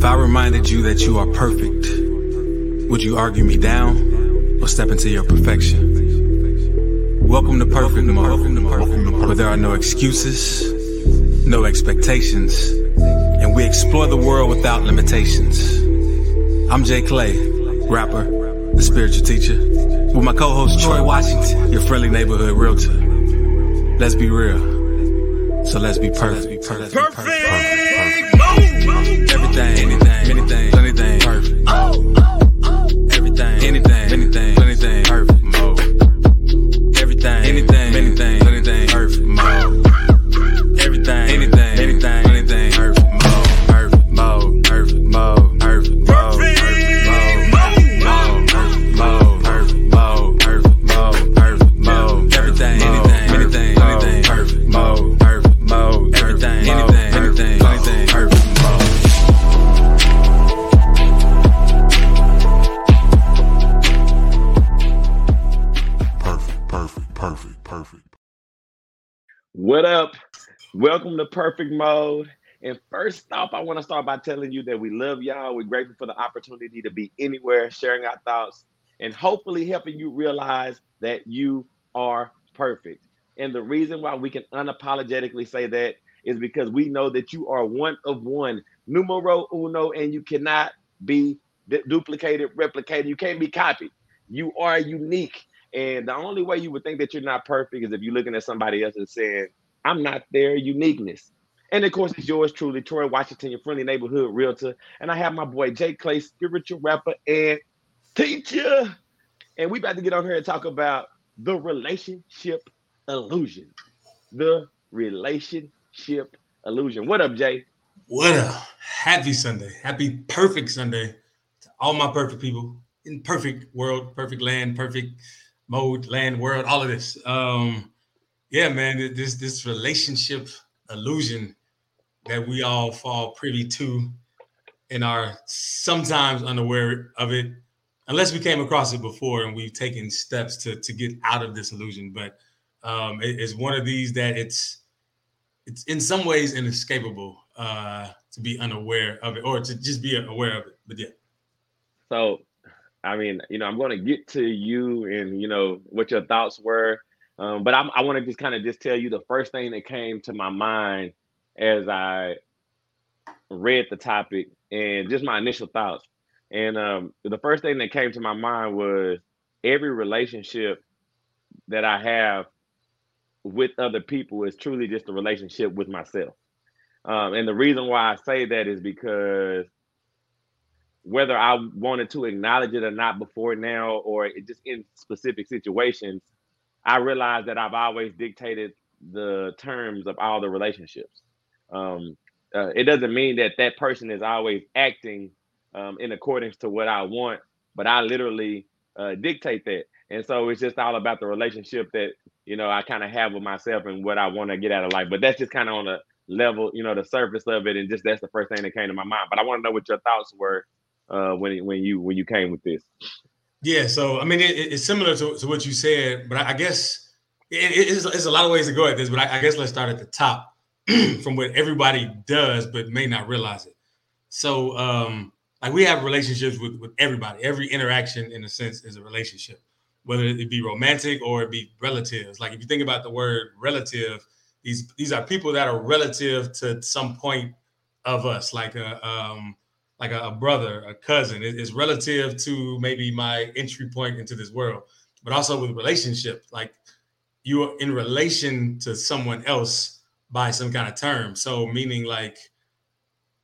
If I reminded you that you are perfect, would you argue me down or step into your perfection? Welcome to Perfect Mode, where there are no excuses, no expectations, and we explore the world without limitations. I'm Jay Clay, rapper, the spiritual teacher, with my co-host Troy Washington, your friendly neighborhood realtor. Let's be real. So let's be perfect. Perfect. Anything, Welcome to Perfect Mode. And first off, I want to start by telling you that we love y'all. We're grateful for the opportunity to be anywhere, sharing our thoughts, and hopefully helping you realize that you are perfect. And the reason why we can unapologetically say that is because we know that you are one of one, numero uno, and you cannot be du- duplicated, replicated. You can't be copied. You are unique. And the only way you would think that you're not perfect is if you're looking at somebody else and saying, I'm not their uniqueness. And of course, it's yours truly, Troy Washington, your friendly neighborhood realtor. And I have my boy Jay Clay, spiritual rapper and teacher. And we about to get on here and talk about the relationship illusion. The relationship illusion. What up, Jay? What a happy Sunday. Happy perfect Sunday to all my perfect people in perfect world, perfect land, perfect mode, land, world, all of this. Um, yeah, man, this this relationship illusion that we all fall privy to and are sometimes unaware of it, unless we came across it before and we've taken steps to to get out of this illusion. But um, it- it's one of these that it's it's in some ways inescapable uh, to be unaware of it or to just be aware of it. But yeah, So, I mean, you know, I'm going to get to you and, you know, what your thoughts were. Um, but I'm, I want to just kind of just tell you the first thing that came to my mind as I read the topic and just my initial thoughts. And um, the first thing that came to my mind was every relationship that I have with other people is truly just a relationship with myself. Um, and the reason why I say that is because whether I wanted to acknowledge it or not before now, or just in specific situations, I realized that I've always dictated the terms of all the relationships. Um, uh, it doesn't mean that that person is always acting um, in accordance to what I want, but I literally uh, dictate that. And so it's just all about the relationship that you know I kind of have with myself and what I want to get out of life. But that's just kind of on a level, you know, the surface of it, and just that's the first thing that came to my mind. But I want to know what your thoughts were uh, when when you when you came with this. Yeah. So I mean, it, it's similar to, to what you said, but I, I guess it, it's, it's a lot of ways to go at this. But I, I guess let's start at the top from what everybody does, but may not realize it. So, um, like we have relationships with with everybody. Every interaction, in a sense, is a relationship, whether it be romantic or it be relatives. Like if you think about the word relative, these these are people that are relative to some point of us, like a um, like a, a brother, a cousin. It- it's relative to maybe my entry point into this world, but also with relationship, like you are in relation to someone else by some kind of term. So meaning like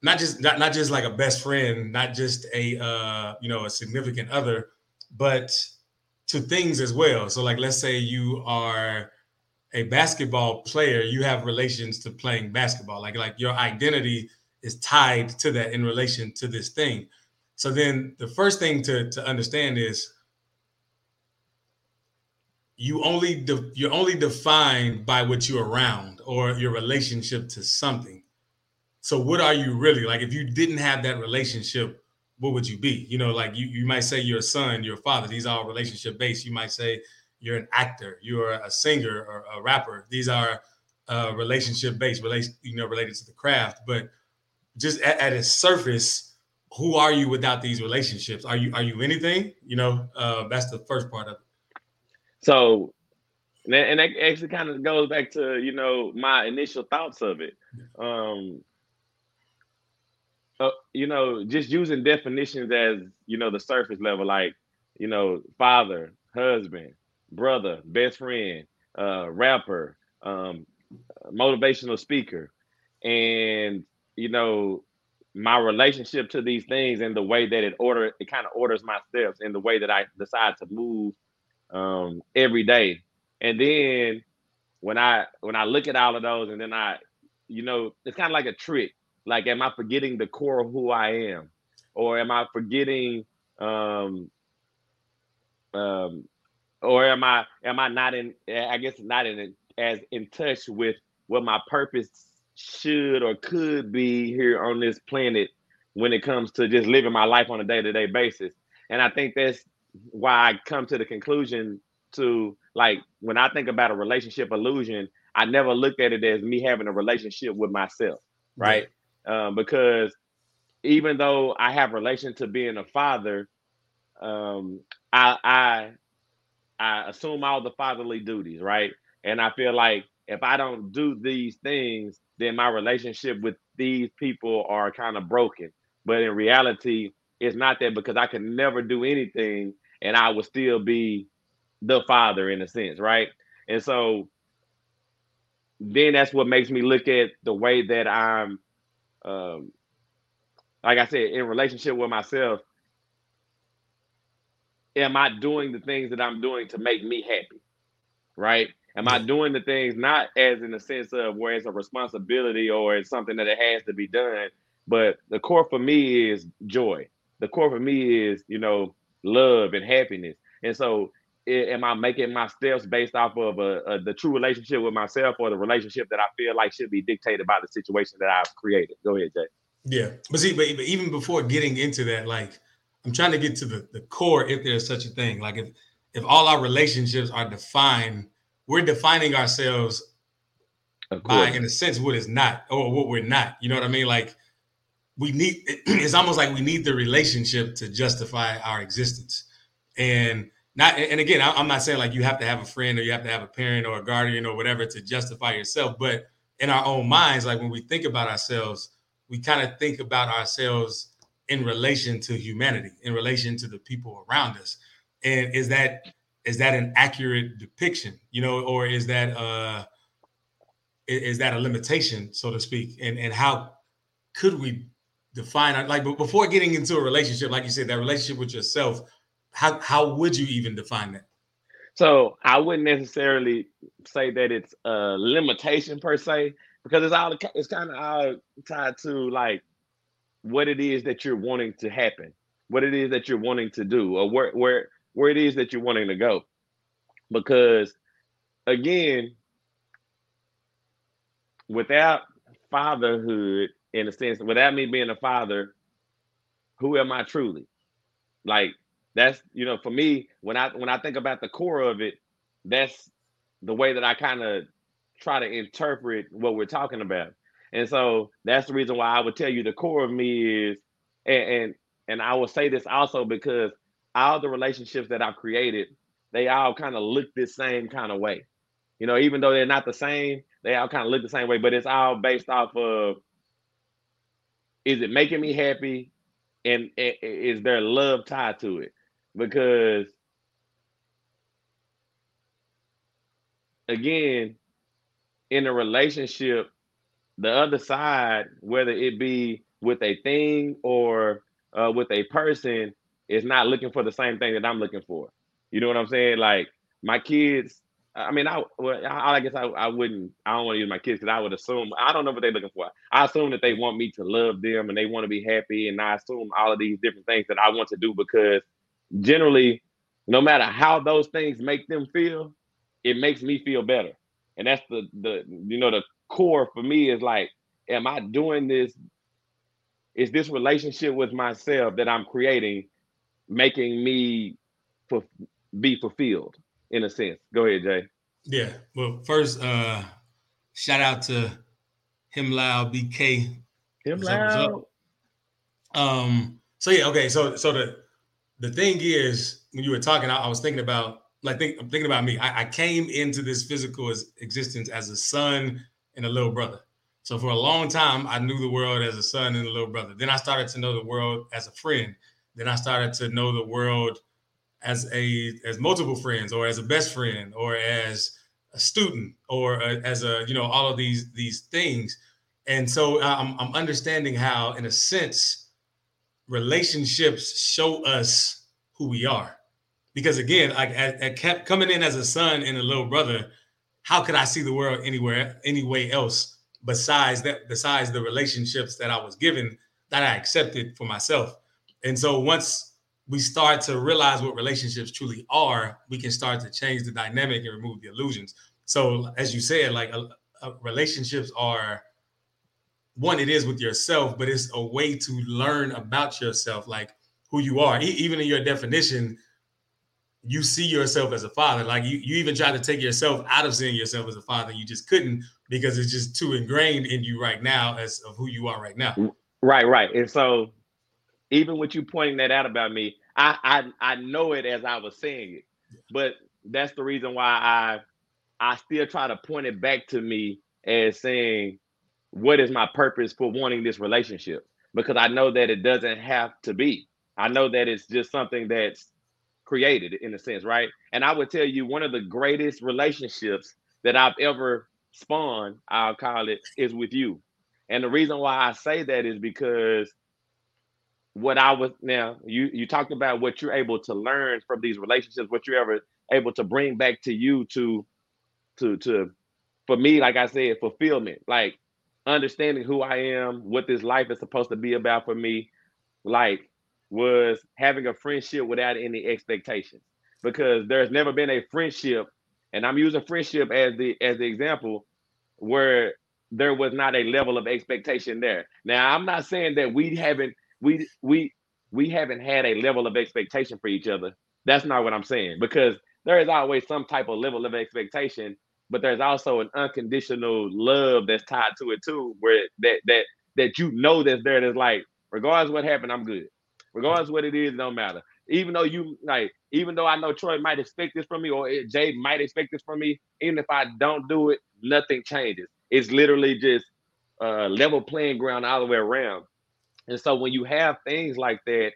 not just not, not just like a best friend, not just a uh, you know a significant other, but to things as well. So like let's say you are a basketball player, you have relations to playing basketball. Like like your identity is tied to that in relation to this thing. So then the first thing to to understand is you only de- you're only defined by what you're around or your relationship to something. So what are you really like? If you didn't have that relationship, what would you be? You know, like you you might say you're a son, you're a father. These are all relationship based. You might say you're an actor, you're a singer or a rapper. These are uh, relationship based, relation you know related to the craft. But just at, at its surface, who are you without these relationships? Are you are you anything? You know, uh, that's the first part of it. So, and that actually kind of goes back to you know my initial thoughts of it. Um, uh, you know, just using definitions as you know the surface level, like you know, father, husband, brother, best friend, uh, rapper, um, motivational speaker, and you know my relationship to these things and the way that it order it kind of orders my steps and the way that I decide to move um, every day. And then when I when I look at all of those and then I, you know, it's kind of like a trick. Like, am I forgetting the core of who I am, or am I forgetting, um, um, or am I am I not in? I guess not in as in touch with what my purpose should or could be here on this planet when it comes to just living my life on a day-to-day basis. And I think that's why I come to the conclusion to like when I think about a relationship illusion, I never looked at it as me having a relationship with myself, right? Um, because even though I have relation to being a father, um, I I I assume all the fatherly duties, right? And I feel like if I don't do these things, then my relationship with these people are kind of broken. But in reality, it's not that because I could never do anything and I would still be the father in a sense, right? And so then that's what makes me look at the way that I'm um like I said, in relationship with myself, am I doing the things that I'm doing to make me happy? Right? Am I doing the things not as in the sense of where it's a responsibility or it's something that it has to be done, but the core for me is joy. The core for me is, you know, love and happiness. And so, it, am I making my steps based off of a, a, the true relationship with myself or the relationship that I feel like should be dictated by the situation that I've created? Go ahead, Jay. Yeah, but see, but, but even before getting into that, like I'm trying to get to the, the core, if there's such a thing. Like if if all our relationships are defined we're defining ourselves by, in a sense, what is not or what we're not. You know what I mean? Like we need. It's almost like we need the relationship to justify our existence, and not. And again, I'm not saying like you have to have a friend or you have to have a parent or a guardian or whatever to justify yourself, but in our own minds, like when we think about ourselves, we kind of think about ourselves in relation to humanity, in relation to the people around us. And is that is that an accurate depiction you know or is that uh is that a limitation so to speak? And and how could we define like but before getting into a relationship like you said that relationship with yourself how how would you even define that? So i wouldn't necessarily say that it's a limitation per se because it's all it's kind of all tied to like what it is that you're wanting to happen what it is that you're wanting to do or where where where it is that you're wanting to go. Because again, without fatherhood, in a sense, without me being a father, who am I truly? Like that's you know, for me, when I when I think about the core of it, that's the way that I kind of try to interpret what we're talking about. And so that's the reason why I would tell you the core of me is and and, and I will say this also because all the relationships that I've created, they all kind of look the same kind of way. You know, even though they're not the same, they all kind of look the same way, but it's all based off of is it making me happy and is there love tied to it? Because again, in a relationship, the other side, whether it be with a thing or uh, with a person, is not looking for the same thing that I'm looking for. You know what I'm saying? Like my kids. I mean, I well, I, I guess I, I wouldn't. I don't want to use my kids because I would assume I don't know what they're looking for. I assume that they want me to love them and they want to be happy, and I assume all of these different things that I want to do because generally, no matter how those things make them feel, it makes me feel better. And that's the the you know the core for me is like, am I doing this? Is this relationship with myself that I'm creating making me for, be fulfilled in a sense. Go ahead, Jay. Yeah. Well, first, uh, shout out to him loud BK. Him loud. Um, So yeah, okay. So so the the thing is, when you were talking, I, I was thinking about like think, I'm thinking about me. I, I came into this physical existence as a son and a little brother. So for a long time, I knew the world as a son and a little brother. Then I started to know the world as a friend. Then I started to know the world as a as multiple friends, or as a best friend, or as a student, or a, as a you know all of these these things. And so I'm, I'm understanding how, in a sense, relationships show us who we are. Because again, I, at kept coming in as a son and a little brother, how could I see the world anywhere, any way else besides that, besides the relationships that I was given that I accepted for myself? And so once we start to realize what relationships truly are, we can start to change the dynamic and remove the illusions. So, as you said, like relationships are one, it is with yourself, but it's a way to learn about yourself, like who you are. E- even in your definition, you see yourself as a father. Like you, you even try to take yourself out of seeing yourself as a father. You just couldn't because it's just too ingrained in you right now as of who you are right now. Right, right. And so even with you pointing that out about me, I I, I know it as I was saying it. But that's the reason why I I still try to point it back to me as saying, what is my purpose for wanting this relationship? Because I know that it doesn't have to be. I know that it's just something that's created in a sense, right? And I would tell you one of the greatest relationships that I've ever spawned, I'll call it, is with you. And the reason why I say that is because what I was now you you talked about what you're able to learn from these relationships, what you're ever able to bring back to you to to to for me, like I said, fulfillment, like understanding who I am, what this life is supposed to be about for me, like was having a friendship without any expectations. Because there's never been a friendship, and I'm using friendship as the as the example where there was not a level of expectation there. Now, I'm not saying that we haven't we we we haven't had a level of expectation for each other. That's not what I'm saying because there is always some type of level of expectation, but there's also an unconditional love that's tied to it too, where that that that you know that's there. That's like, regardless what happened, I'm good. Regardless what it is, it don't matter. Even though you like, even though I know Troy might expect this from me, or Jay might expect this from me, even if I don't do it, nothing changes. It's literally just uh, level playing ground all the way around. And so when you have things like that,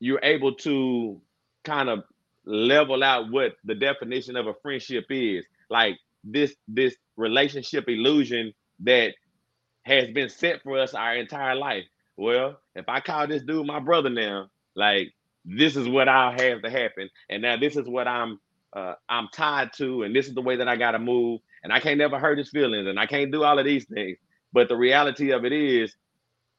you're able to kind of level out what the definition of a friendship is. Like this this relationship illusion that has been set for us our entire life. Well, if I call this dude my brother now, like this is what I'll have to happen, and now this is what I'm uh, I'm tied to, and this is the way that I got to move, and I can't never hurt his feelings, and I can't do all of these things. But the reality of it is,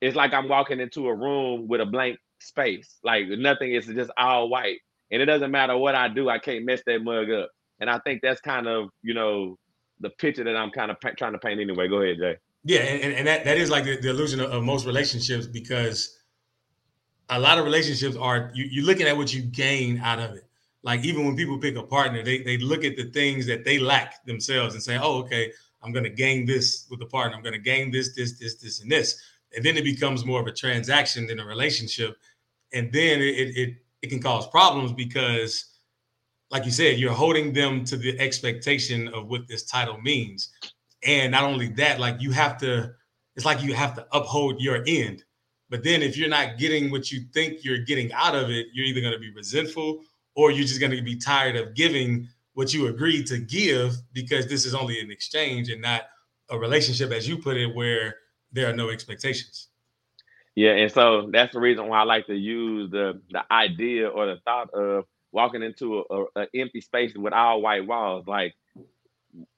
it's like I'm walking into a room with a blank space. Like nothing is just all white. And it doesn't matter what I do, I can't mess that mug up. And I think that's kind of, you know, the picture that I'm kind of pa- trying to paint anyway. Go ahead, Jay. Yeah, and, and that, that is like the, the illusion of, of, most relationships because a lot of relationships are you, you're looking at what you gain out of it. Like even when people pick a partner, they, they look at the things that they lack themselves and say, oh, okay, I'm going to gain this with the partner. I'm going to gain this, this, this, this, and this and then it becomes more of a transaction than a relationship. And then it, it it can cause problems because like you said you're holding them to the expectation of what this title means. And not only that like you have to it's like you have to uphold your end. But then if you're not getting what you think you're getting out of it you're either going to be resentful or you're just going to be tired of giving what you agreed to give because this is only an exchange and not a relationship as you put it where there are no expectations. Yeah, and so that's the reason why I like to use the the idea or the thought of walking into a, a, empty space with all white walls. Like,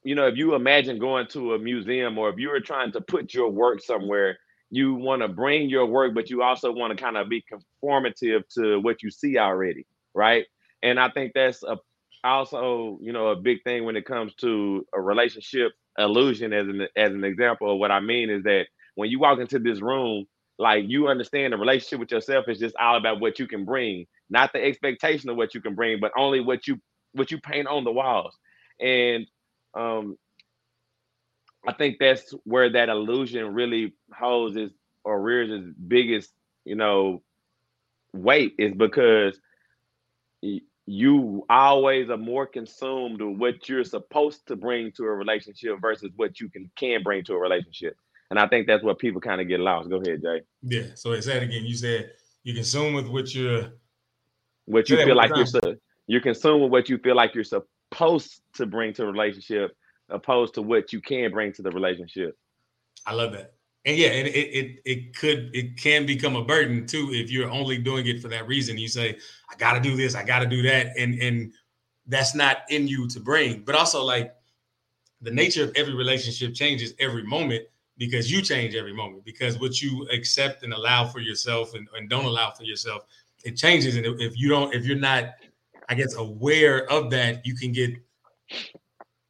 you know, if you imagine going to a museum or if you were trying to put your work somewhere, you want to bring your work, but you also want to kind of be conformative to what you see already, right? And I think that's a also, you know, a big thing when it comes to a relationship illusion. As an as an example of what I mean is that when you walk into this room, like you understand the relationship with yourself is just all about what you can bring, not the expectation of what you can bring, but only what you what you paint on the walls. And um I think that's where that illusion really holds its or rears its biggest you know, weight is because you always are more consumed with what you're supposed to bring to a relationship versus what you can can bring to a relationship. And I think that's what people kind of get lost. Go ahead, Jay. Yeah. So say it again. You said you consume with what you're what you feel like you're you're consumed with what you feel like you're supposed to bring to a relationship, opposed to what you can bring to the relationship. I love that. And yeah, it it it could it can become a burden too if you're only doing it for that reason. You say, I gotta do this, I gotta do that, and and that's not in you to bring. But also like the nature of every relationship changes every moment because you change every moment because what you accept and allow for yourself and, and don't allow for yourself it changes. And if you don't if you're not i guess aware of that you can get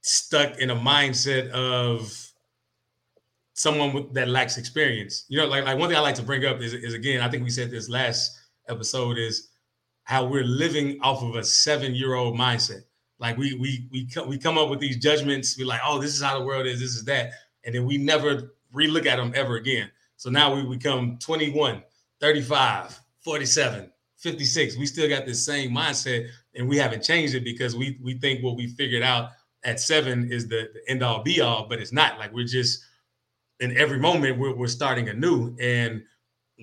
stuck in a mindset of someone that lacks experience. You know like, like one thing i like to bring up is, is again i think we said this last episode is how we're living off of a seven year old mindset. Like we we we we come up with these judgments we're like oh this is how the world is this is that and then we never relook at them ever again. So now we become 21, 35, 47, 56. We still got this same mindset and we haven't changed it because we we think what we figured out at seven is the, the end all be all, but it's not. Like we're just in every moment we're, we're starting anew and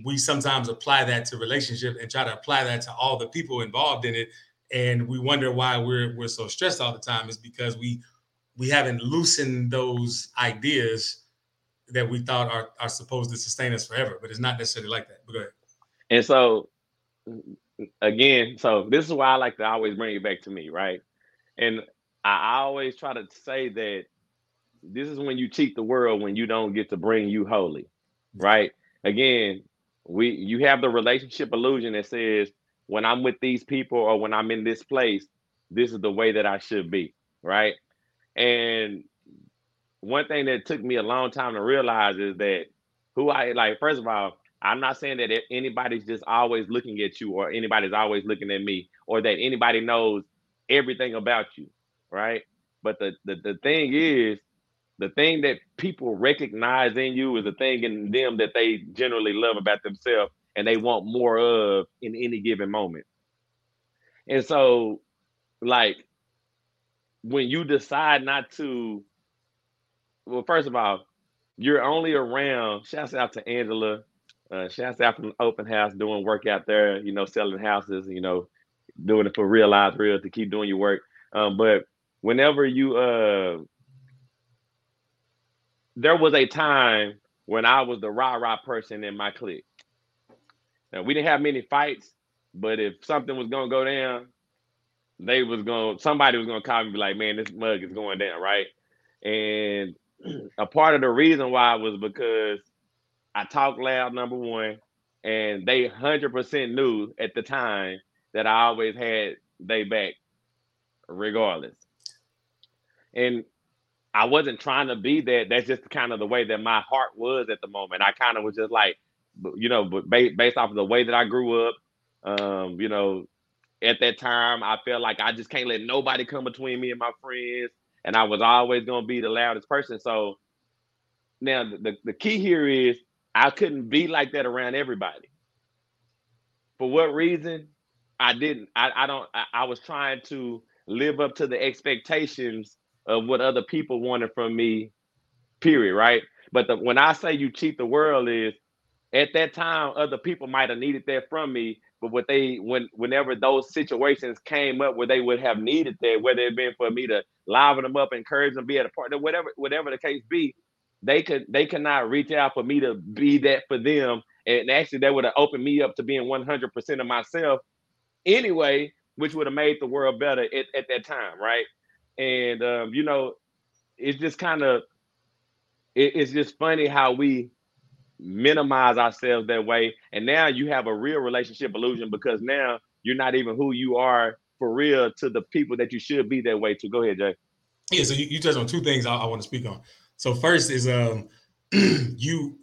we sometimes apply that to relationship and try to apply that to all the people involved in it and we wonder why we're we're so stressed all the time is because we we haven't loosened those ideas that we thought are, are supposed to sustain us forever, but it's not necessarily like that. But go ahead. And so again, so this is why I like to always bring it back to me, right? And I always try to say that this is when you cheat the world when you don't get to bring you holy, right? Again, we you have the relationship illusion that says when I'm with these people or when I'm in this place, this is the way that I should be, right? And one thing that took me a long time to realize is that who I like, first of all, I'm not saying that anybody's just always looking at you or anybody's always looking at me or that anybody knows everything about you, right? But the, the, the thing is, the thing that people recognize in you is the thing in them that they generally love about themselves and they want more of in any given moment. And so, like, when you decide not to well, first of all, you're only around. Shouts out to Angela. Uh, shouts out from open house doing work out there. You know, selling houses. You know, doing it for real life, real to keep doing your work. Um, but whenever you, uh, there was a time when I was the rah rah person in my clique. Now we didn't have many fights, but if something was gonna go down, they was going to somebody was gonna call me be like, man, this mug is going down, right? And a part of the reason why was because I talk loud, number one, and they hundred percent knew at the time that I always had they back, regardless. And I wasn't trying to be that. That's just kind of the way that my heart was at the moment. I kind of was just like, you know, but based off of the way that I grew up, um, you know, at that time, I felt like I just can't let nobody come between me and my friends and I was always going to be the loudest person. So now the, the key here is I couldn't be like that around everybody. For what reason? I didn't. I, I don't. I, I was trying to live up to the expectations of what other people wanted from me. Period. Right. But the, when I say you cheat the world is at that time other people might have needed that from me but what they when whenever those situations came up where they would have needed that, whether it been for me to liven them up, encourage them, be at a partner, whatever, whatever the case be, they could they could not reach out for me to be that for them. And actually that would have opened me up to being 100% of myself anyway, which would have made the world better at, at that time, right? And um, you know, it's just kind of it, it's just funny how we minimize ourselves that way. And now you have a real relationship illusion because now you're not even who you are for real to the people that you should be that way to. Go ahead, Jay. Yeah, so you, you touched on two things I, I want to speak on. So first is um you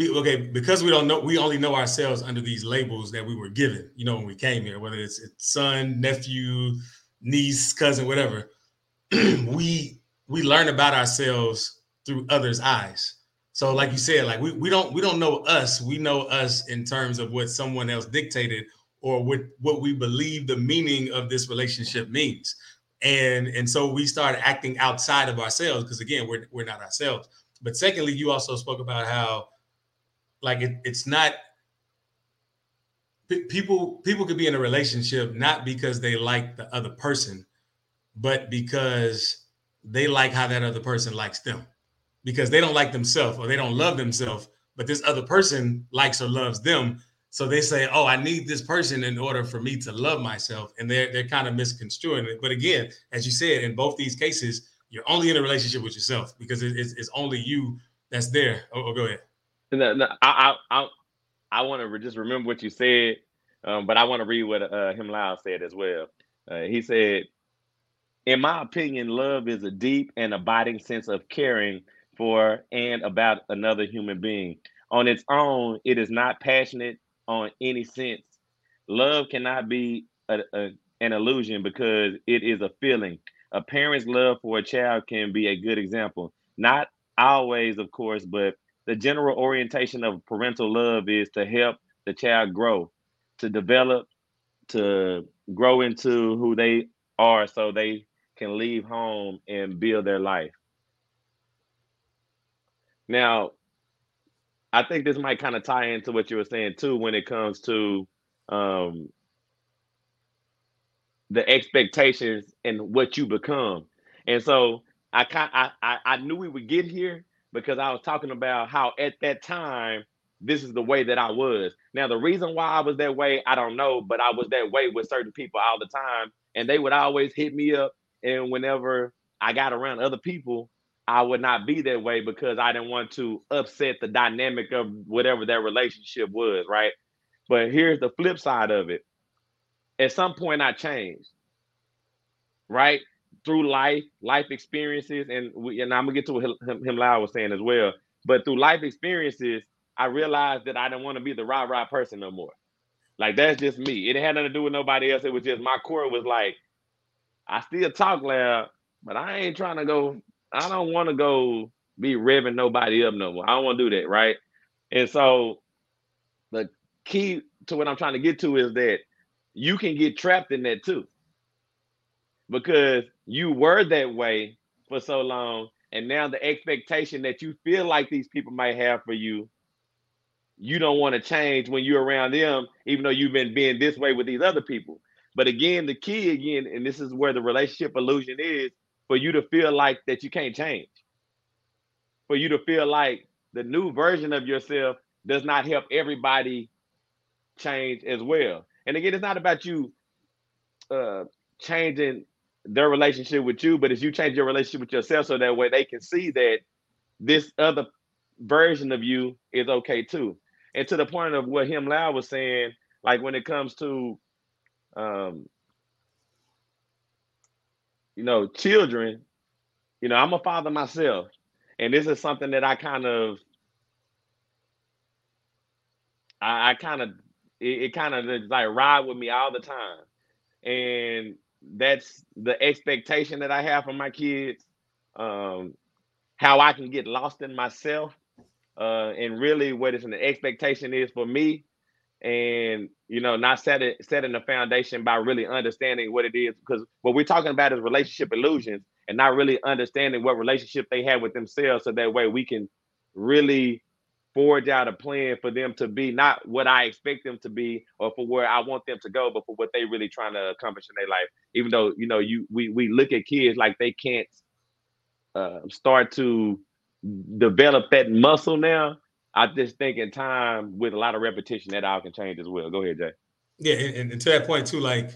okay because we don't know we only know ourselves under these labels that we were given you know when we came here whether it's, it's son nephew niece cousin whatever we we learn about ourselves through others eyes So, like you said, like we, we don't we don't know us. We know us in terms of what someone else dictated or what what we believe the meaning of this relationship means. And and so we start acting outside of ourselves because again, we're we're not ourselves. But secondly, you also spoke about how like it, it's not people people could be in a relationship not because they like the other person, but because they like how that other person likes them because they don't like themselves or they don't love themselves, but this other person likes or loves them. So they say, "Oh, I need this person in order for me to love myself," and they're they're kind of misconstruing it. But again, as you said, in both these cases, you're only in a relationship with yourself because it's, it's only you that's there. Oh, oh go ahead. No, no, I I I, want to just remember what you said, um, but I want to read what uh, him Loud said as well. Uh, he said, "In my opinion, love is a deep and abiding sense of caring." for and about another human being. On its own, it is not passionate on any sense. Love cannot be a, a, an illusion because it is a feeling. A parent's love for a child can be a good example. Not always, of course, but the general orientation of parental love is to help the child grow, to develop, to grow into who they are so they can leave home and build their life. Now, I think this might kind of tie into what you were saying too when it comes to um, the expectations and what you become. And so I kind I, I I knew we would get here because I was talking about how at that time this is the way that I was. Now the reason why I was that way, I don't know, but I was that way with certain people all the time and they would always hit me up and whenever I got around other people, I would not be that way because I didn't want to upset the dynamic of whatever that relationship was, right? But here's the flip side of it. At some point, I changed, right? Through life, life experiences, and we, and I'm gonna get to what him, him Lau was saying as well. But through life experiences, I realized that I didn't want to be the rah rah person no more. Like that's just me. It had nothing to do with nobody else. It was just my core was like, I still talk loud, but I ain't trying to go I don't want to go be revving nobody up no more. I don't want to do that, right? And so the key to what I'm trying to get to is that you can get trapped in that too. Because you were that way for so long, and now the expectation that you feel like these people might have for you, you don't want to change when you're around them, even though you've been being this way with these other people. But again, the key again, and this is where the relationship illusion is, for you to feel like that you can't change. For you to feel like the new version of yourself does not help everybody change as well. And again, it's not about you uh, changing their relationship with you, but it's you change your relationship with yourself so that way they can see that this other version of you is okay too. And to the point of what him Lau was saying, like when it comes to um, you know, children, you know, I'm a father myself, and this is something that I kind of, I, I kind of, it, it kind of like ride with me all the time, and that's the expectation that I have for my kids, um, how I can get lost in myself, uh, and really what is an expectation is for me and you know not setting setting the foundation by really understanding what it is because what we're talking about is relationship illusions and not really understanding what relationship they have with themselves so that way we can really forge out a plan for them to be not what I expect them to be or for where I want them to go, but for what they really trying to accomplish in their life. Even though you know you we we look at kids like they can't uh, start to develop that muscle now I just think in time with a lot of repetition that all can change as well. Go ahead, Jay. Yeah, and, and to that point too, like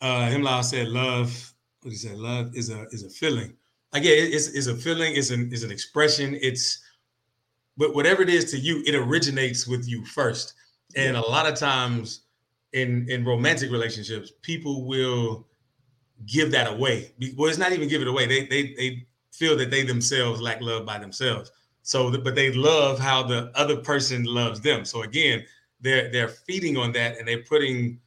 uh Himlaw said, love. What he said, love is a is a feeling. Like yeah, it's, it's a feeling. It's an is an expression. It's but whatever it is to you, it originates with you first. And yeah. a lot of times in in romantic relationships, people will give that away. Well, it's not even give it away. They they they feel that they themselves lack love by themselves. So, but they love how the other person loves them. So again, they're they're feeding on that and they're putting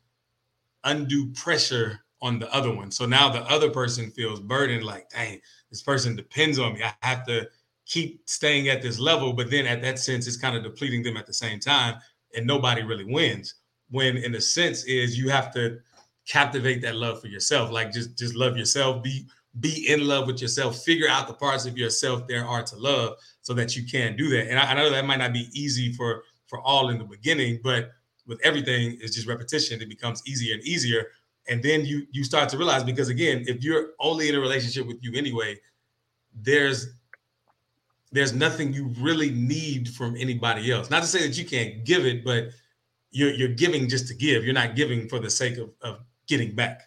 undue pressure on the other one. So now the other person feels burdened, like, dang, this person depends on me. I have to keep staying at this level, but then at that sense, it's kind of depleting them at the same time, and nobody really wins. When in a sense is you have to captivate that love for yourself, like just just love yourself, be be in love with yourself, figure out the parts of yourself there are to love, so that you can do that. And I, I know that might not be easy for for all in the beginning, but with everything, it's just repetition. It becomes easier and easier, and then you you start to realize because again, if you're only in a relationship with you anyway, there's there's nothing you really need from anybody else. Not to say that you can't give it, but you're you're giving just to give. You're not giving for the sake of, of getting back.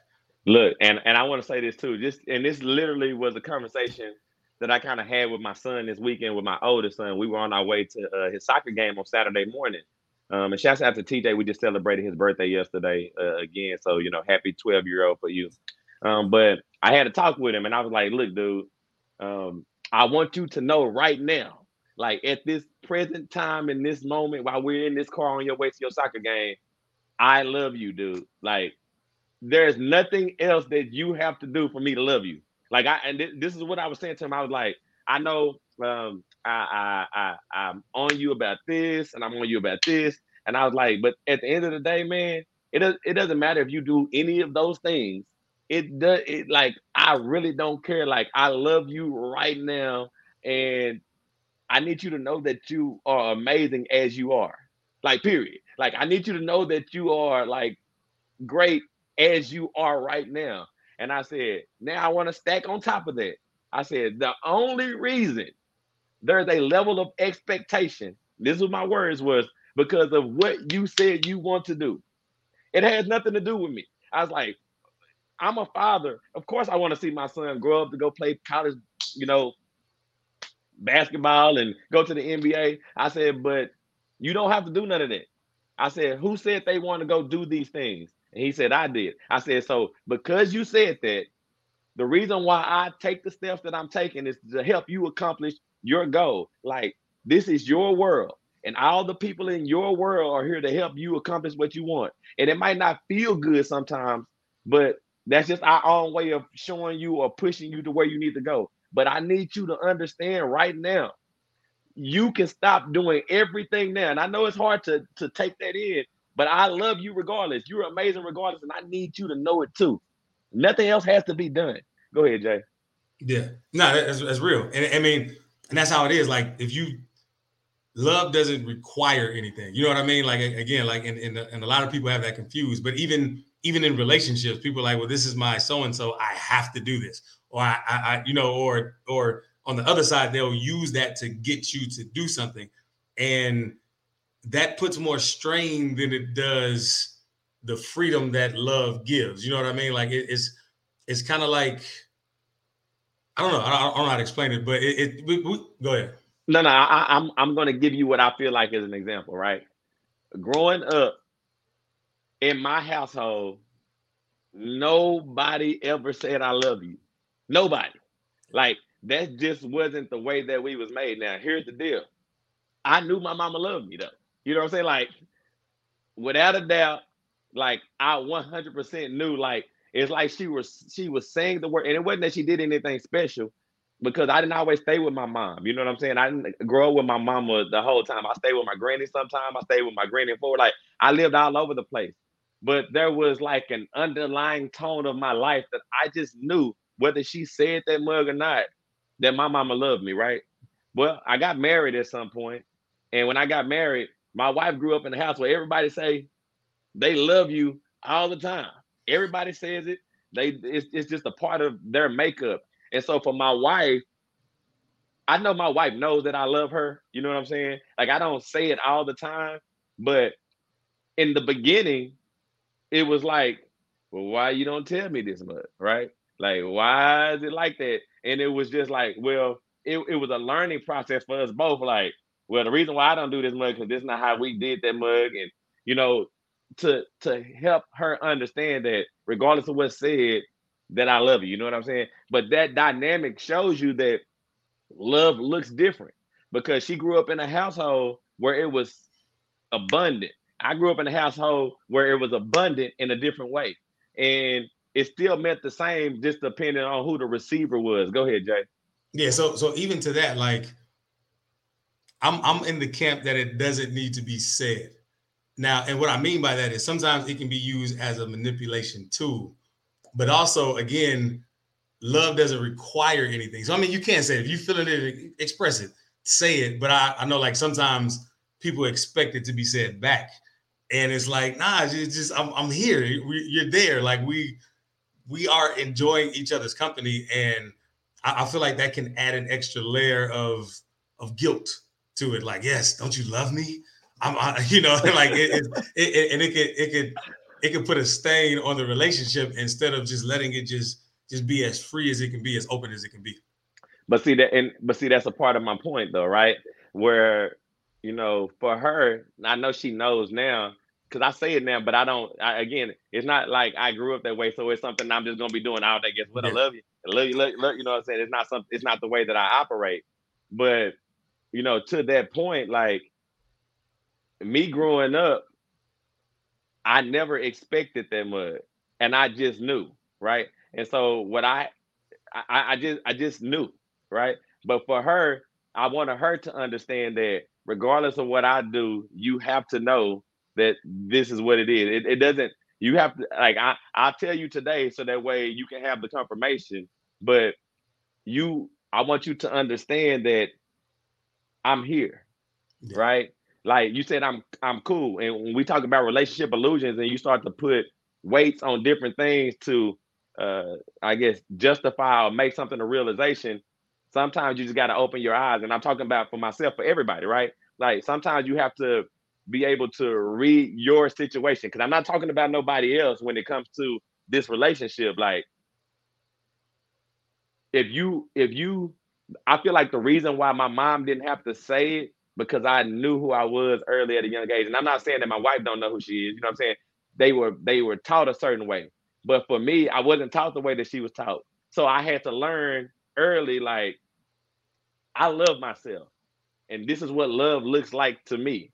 Look, and and I want to say this too. Just and this literally was a conversation that I kind of had with my son this weekend with my oldest son. We were on our way to uh, his soccer game on Saturday morning. Um, and shouts out to TJ. We just celebrated his birthday yesterday uh, again. So, you know, happy 12 year old for you. Um, but I had a talk with him and I was like, look, dude, um, I want you to know right now, like at this present time in this moment while we're in this car on your way to your soccer game, I love you, dude. Like there's nothing else that you have to do for me to love you. Like I and th- this is what I was saying to him. I was like, I know um I I I I'm on you about this and I'm on you about this. And I was like, but at the end of the day, man, it does it doesn't matter if you do any of those things it does it like I really don't care. Like I love you right now, and I need you to know that you are amazing as you are. Like, period. Like, I need you to know that you are like great as you are right now. And I said, now I want to stack on top of that. I said, the only reason there's a level of expectation, this was my words, was because of what you said you want to do. It has nothing to do with me. I was like, I'm a father. Of course, I want to see my son grow up to go play college, you know, basketball and go to the NBA. I said, but you don't have to do none of that. I said, who said they want to go do these things? And he said, I did. I said, so because you said that, the reason why I take the steps that I'm taking is to help you accomplish your goal. Like, this is your world. And all the people in your world are here to help you accomplish what you want. And it might not feel good sometimes, but that's just our own way of showing you or pushing you to where you need to go. But I need you to understand right now, you can stop doing everything now. And I know it's hard to, to take that in, but I love you regardless. You're amazing regardless. And I need you to know it too. Nothing else has to be done. Go ahead, Jay. Yeah, no, that's, that's real. And I mean, and that's how it is. Like if you love doesn't require anything, you know what I mean? Like again, like and, and, and a lot of people have that confused, but even even in relationships, people are like, well, this is my so and so. I have to do this, or I, I, I, you know, or or on the other side, they'll use that to get you to do something, and that puts more strain than it does the freedom that love gives. You know what I mean? Like it, it's it's kind of like I don't know. I don't, I don't, know how to explain it, but it. it we, we, go ahead. No, no. I, I'm I'm going to give you what I feel like as an example. Right, growing up in my household, nobody ever said I love you. Nobody. Like that just wasn't the way that we was made. Now, here's the deal. I knew my mama loved me though. You know what I'm saying? Like, without a doubt, like I 100% knew. Like, it's like she was she was saying the word, and it wasn't that she did anything special, because I didn't always stay with my mom. You know what I'm saying? I didn't grow up with my mama the whole time. I stayed with my granny sometimes. I stayed with my granny for like I lived all over the place but there was like an underlying tone of my life that I just knew whether she said that mug or not, that my mama loved me, right? Well, I got married at some point, and when I got married, my wife grew up in a house where everybody say they love you all the time. Everybody says it. They it's, it's just a part of their makeup. And so for my wife, I know my wife knows that I love her. You know what I'm saying? Like I don't say it all the time, but in the beginning, it was like, well, why you don't tell me this much, right? Like, why is it like that? And it was just like, well, it, it was a learning process for us both. Like, well, the reason why I don't do this mug because this is not how we did that mug, and you know, to to help her understand that regardless of what's said, that I love you. You know what I'm saying? But that dynamic shows you that love looks different because she grew up in a household where it was abundant. I grew up in a household where it was abundant in a different way. And it still meant the same, just depending on who the receiver was. Go ahead, Jay. Yeah, so so even to that, like I'm I'm in the camp that it doesn't need to be said. Now, and what I mean by that is sometimes it can be used as a manipulation tool, but also again, love doesn't require anything. So I mean, you can't say it. if you feeling it, express it, say it. But I, I know like sometimes people expect it to be said back, and it's like, nah, it's just I'm, I'm here. You're there. Like we we are enjoying each other's company, and I, I feel like that can add an extra layer of of guilt to it. Like, yes, don't you love me? I'm, I, you know, like it, it, it, and it could it could it could put a stain on the relationship instead of just letting it just just be as free as it can be, as open as it can be. But see that, and but see that's a part of my point, though, right? Where you know, for her, I know she knows now because I say it now, but I don't. I, again, it's not like I grew up that way, so it's something I'm just gonna be doing all day. Guess what? Yeah. I love you, I love you, love, love, you know what I'm saying? It's not something. It's not the way that I operate. But you know, to that point, like me growing up, I never expected that much, and I just knew, right? And so what I, I, I just, I just knew, right? But for her, I wanted her to understand that regardless of what I do, you have to know that this is what it is. It, it doesn't. You have to like I. I'll tell you today, so that way you can have the confirmation. But you, I want you to understand that I'm here, yeah. right? Like you said, I'm I'm cool. And when we talk about relationship illusions, and you start to put weights on different things to, uh, I guess, justify or make something a realization. Sometimes you just got to open your eyes, and I'm talking about for myself, for everybody, right? Like sometimes you have to be able to read your situation because I'm not talking about nobody else when it comes to this relationship. Like if you if you I feel like the reason why my mom didn't have to say it because I knew who I was early at a young age. And I'm not saying that my wife don't know who she is. You know what I'm saying? They were they were taught a certain way. But for me, I wasn't taught the way that she was taught. So I had to learn early, like, I love myself. And this is what love looks like to me.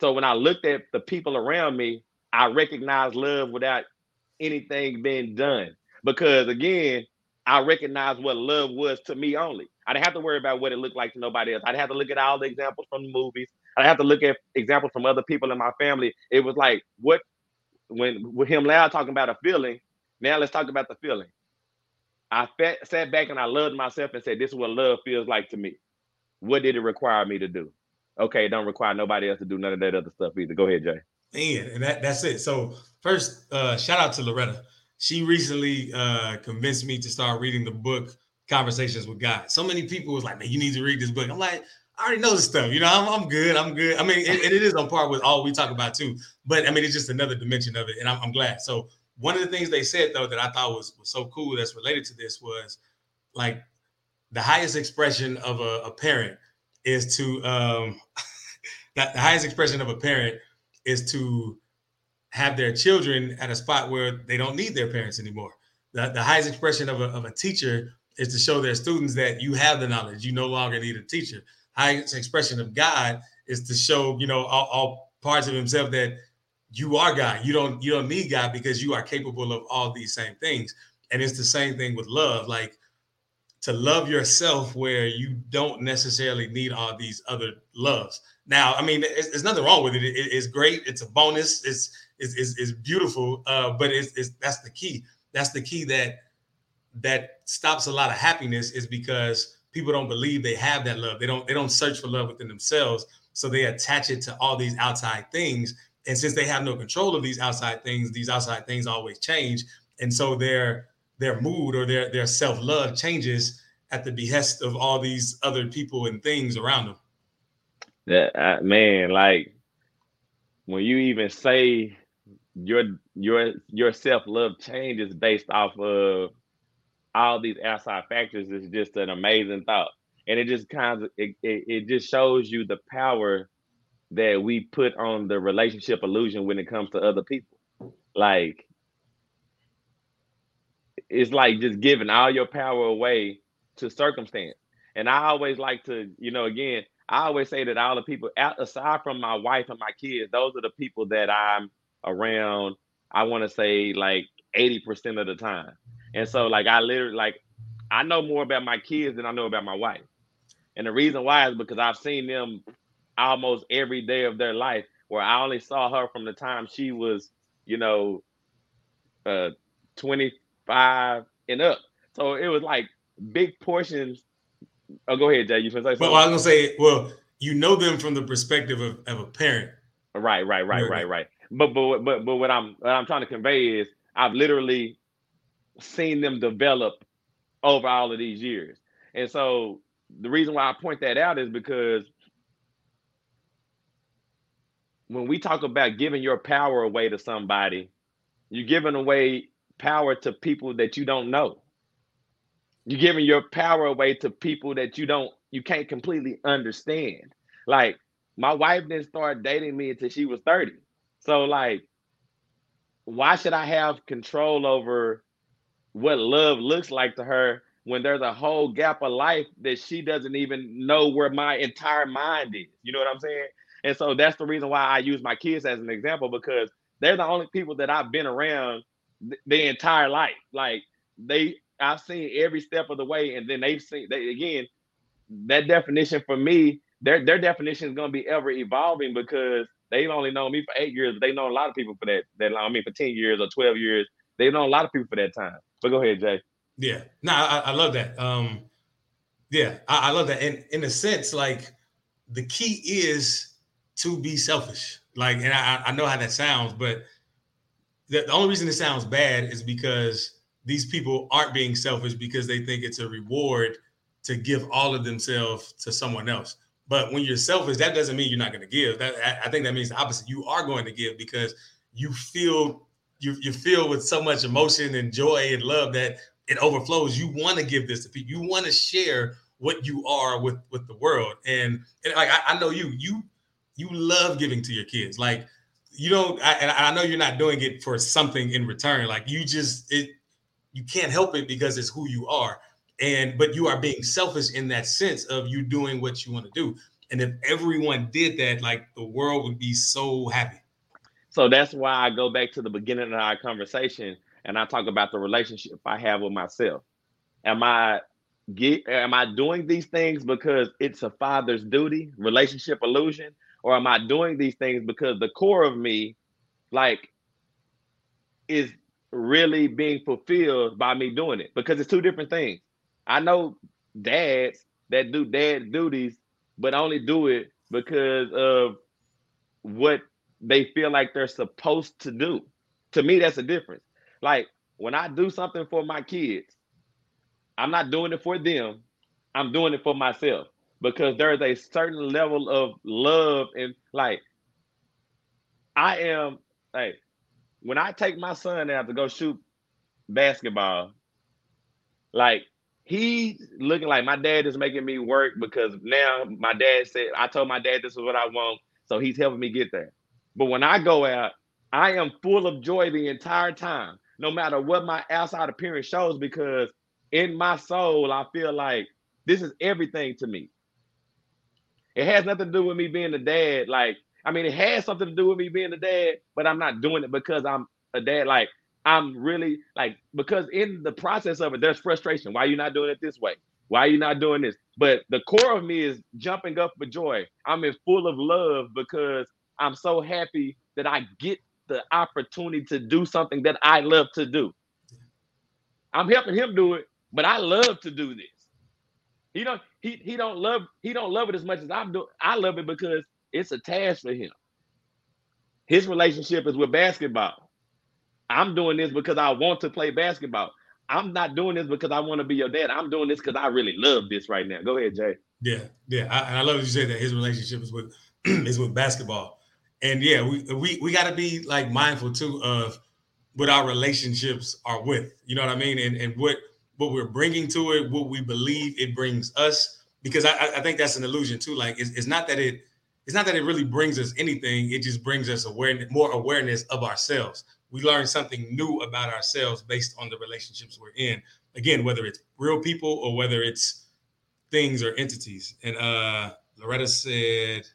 So when I looked at the people around me, I recognized love without anything being done. Because again, I recognized what love was to me only. I didn't have to worry about what it looked like to nobody else. I'd have to look at all the examples from the movies. I'd have to look at examples from other people in my family. It was like, what, when with him loud talking about a feeling, now let's talk about the feeling. I fat, sat back and I loved myself and said, this is what love feels like to me. What did it require me to do? Okay, it don't require nobody else to do none of that other stuff either. Go ahead, Jay. Man, and that, that's it. So first, uh, shout out to Loretta. She recently uh, convinced me to start reading the book Conversations with God. So many people was like, man, you need to read this book. I'm like, I already know this stuff. You know, I'm, I'm good. I'm good. I mean, and it is on par with all we talk about too. But I mean, it's just another dimension of it, and I'm, I'm glad. So one of the things they said though that I thought was, was so cool that's related to this was like the highest expression of a, a parent is to um that the highest expression of a parent is to have their children at a spot where they don't need their parents anymore. The, the highest expression of a, of a teacher is to show their students that you have the knowledge. You no longer need a teacher. Highest expression of God is to show, you know, all, all parts of himself that you are God. You don't you don't need God because you are capable of all these same things. And it's the same thing with love. Like to love yourself where you don't necessarily need all these other loves. Now, I mean, there's nothing wrong with it. it. It's great. It's a bonus. It's it's, it's, it's beautiful. Uh, but it's, it's that's the key. That's the key that that stops a lot of happiness is because people don't believe they have that love. They don't they don't search for love within themselves. So they attach it to all these outside things. And since they have no control of these outside things, these outside things always change. And so their their mood or their their self-love changes at the behest of all these other people and things around them. That uh, man, like when you even say your your your self-love changes based off of all these outside factors is just an amazing thought. And it just kind of it, it, it just shows you the power that we put on the relationship illusion when it comes to other people. Like it's like just giving all your power away to circumstance. And i always like to you know again i always say that all the people aside from my wife and my kids those are the people that i'm around i want to say like 80% of the time and so like I literally like I know more about my kids than I know about my wife. And the reason why is because I've seen them almost every day of their life. Where I only saw her from the time she was, you know, uh, 25 and up. So it was like big portions. Oh, go ahead, Jay. You can say something? Well, I was gonna say, well, you know them from the perspective of, of a parent. Right, right, right, right, right. But but but but what I'm what I'm trying to convey is I've literally seen them develop over all of these years. And so the reason why I point that out is because when we talk about giving your power away to somebody, you're giving away power to people that you don't know. You're giving your power away to people that you don't you can't completely understand. Like my wife didn't start dating me until she was 30. So like why should I have control over what love looks like to her when there's a whole gap of life that she doesn't even know where my entire mind is. You know what I'm saying? And so that's the reason why I use my kids as an example because they're the only people that I've been around th- the entire life. Like they, I've seen every step of the way, and then they've seen. They again, that definition for me, their their definition is going to be ever evolving because they've only known me for eight years. But they know a lot of people for that. That I mean, for ten years or twelve years, they've known a lot of people for that time. But go ahead, Jay. Yeah, no, I, I love that. Um, yeah, I, I love that. And in a sense, like the key is to be selfish. Like, and I, I know how that sounds, but the, the only reason it sounds bad is because these people aren't being selfish because they think it's a reward to give all of themselves to someone else. But when you're selfish, that doesn't mean you're not going to give. That I think that means the opposite. You are going to give because you feel you you feel with so much emotion and joy and love that it overflows. You want to give this to people. You want to share what you are with with the world. And, and like I, I, know you, you you love giving to your kids. Like you don't. I, and I know you're not doing it for something in return. Like you just it. You can't help it because it's who you are. And but you are being selfish in that sense of you doing what you want to do. And if everyone did that, like the world would be so happy. So that's why I go back to the beginning of our conversation and I talk about the relationship I have with myself. Am I get am I doing these things because it's a father's duty, relationship illusion, or am I doing these things because the core of me like is really being fulfilled by me doing it? Because it's two different things. I know dads that do dad duties but only do it because of what they feel like they're supposed to do. To me that's a difference. Like when I do something for my kids, I'm not doing it for them. I'm doing it for myself because there's a certain level of love and like I am hey when I take my son out to go shoot basketball, like he's looking like my dad is making me work because now my dad said I told my dad this is what I want, so he's helping me get there. But when I go out, I am full of joy the entire time no matter what my outside appearance shows, because in my soul, I feel like this is everything to me. It has nothing to do with me being a dad. Like, I mean, it has something to do with me being a dad, but I'm not doing it because I'm a dad. Like, I'm really like, because in the process of it, there's frustration. Why are you not doing it this way? Why are you not doing this? But the core of me is jumping up for joy. I'm in full of love because I'm so happy that I get the opportunity to do something that I love to do. I'm helping him do it, but I love to do this. He don't he he don't love he don't love it as much as I'm doing. I love it because it's a task for him. His relationship is with basketball. I'm doing this because I want to play basketball. I'm not doing this because I want to be your dad. I'm doing this because I really love this right now. Go ahead, Jay. Yeah, yeah, I, and I love you said that his relationship is with is with basketball and yeah, we we we got to be like mindful too of what our relationships are with. You know what I mean? And and what what we're bringing to it, what we believe it brings us. Because I, I think that's an illusion too. Like it's, it's not that it it's not that it really brings us anything. It just brings us awareness, more awareness of ourselves. We learn something new about ourselves based on the relationships we're in. Again, whether it's real people or whether it's things or entities. And uh Loretta said,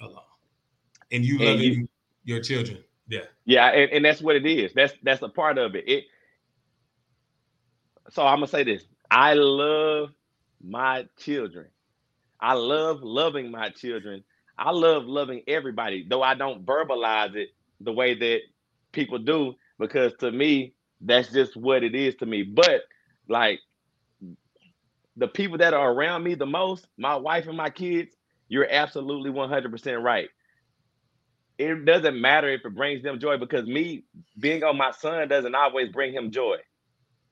hold on and you loving you, your children. Yeah. Yeah, and, and that's what it is. That's that's a part of it. It so I'm gonna say this. I love my children. I love loving my children I love loving everybody, though I don't verbalize it the way that people do, because to me, that's just what it is to me. But like the people that are around me the most, my wife and my kids, you're absolutely 100% right. It doesn't matter if it brings them joy because me being on my son doesn't always bring him joy.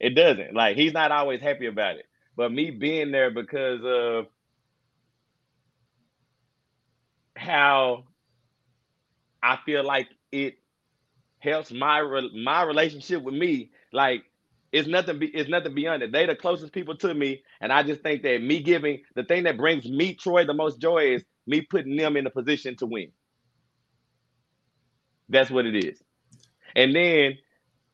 It doesn't. Like he's not always happy about it. But me being there because of how I feel like it helps my my relationship with me. Like it's nothing. Be, it's nothing beyond it. They the closest people to me, and I just think that me giving the thing that brings me Troy the most joy is me putting them in a position to win. That's what it is, and then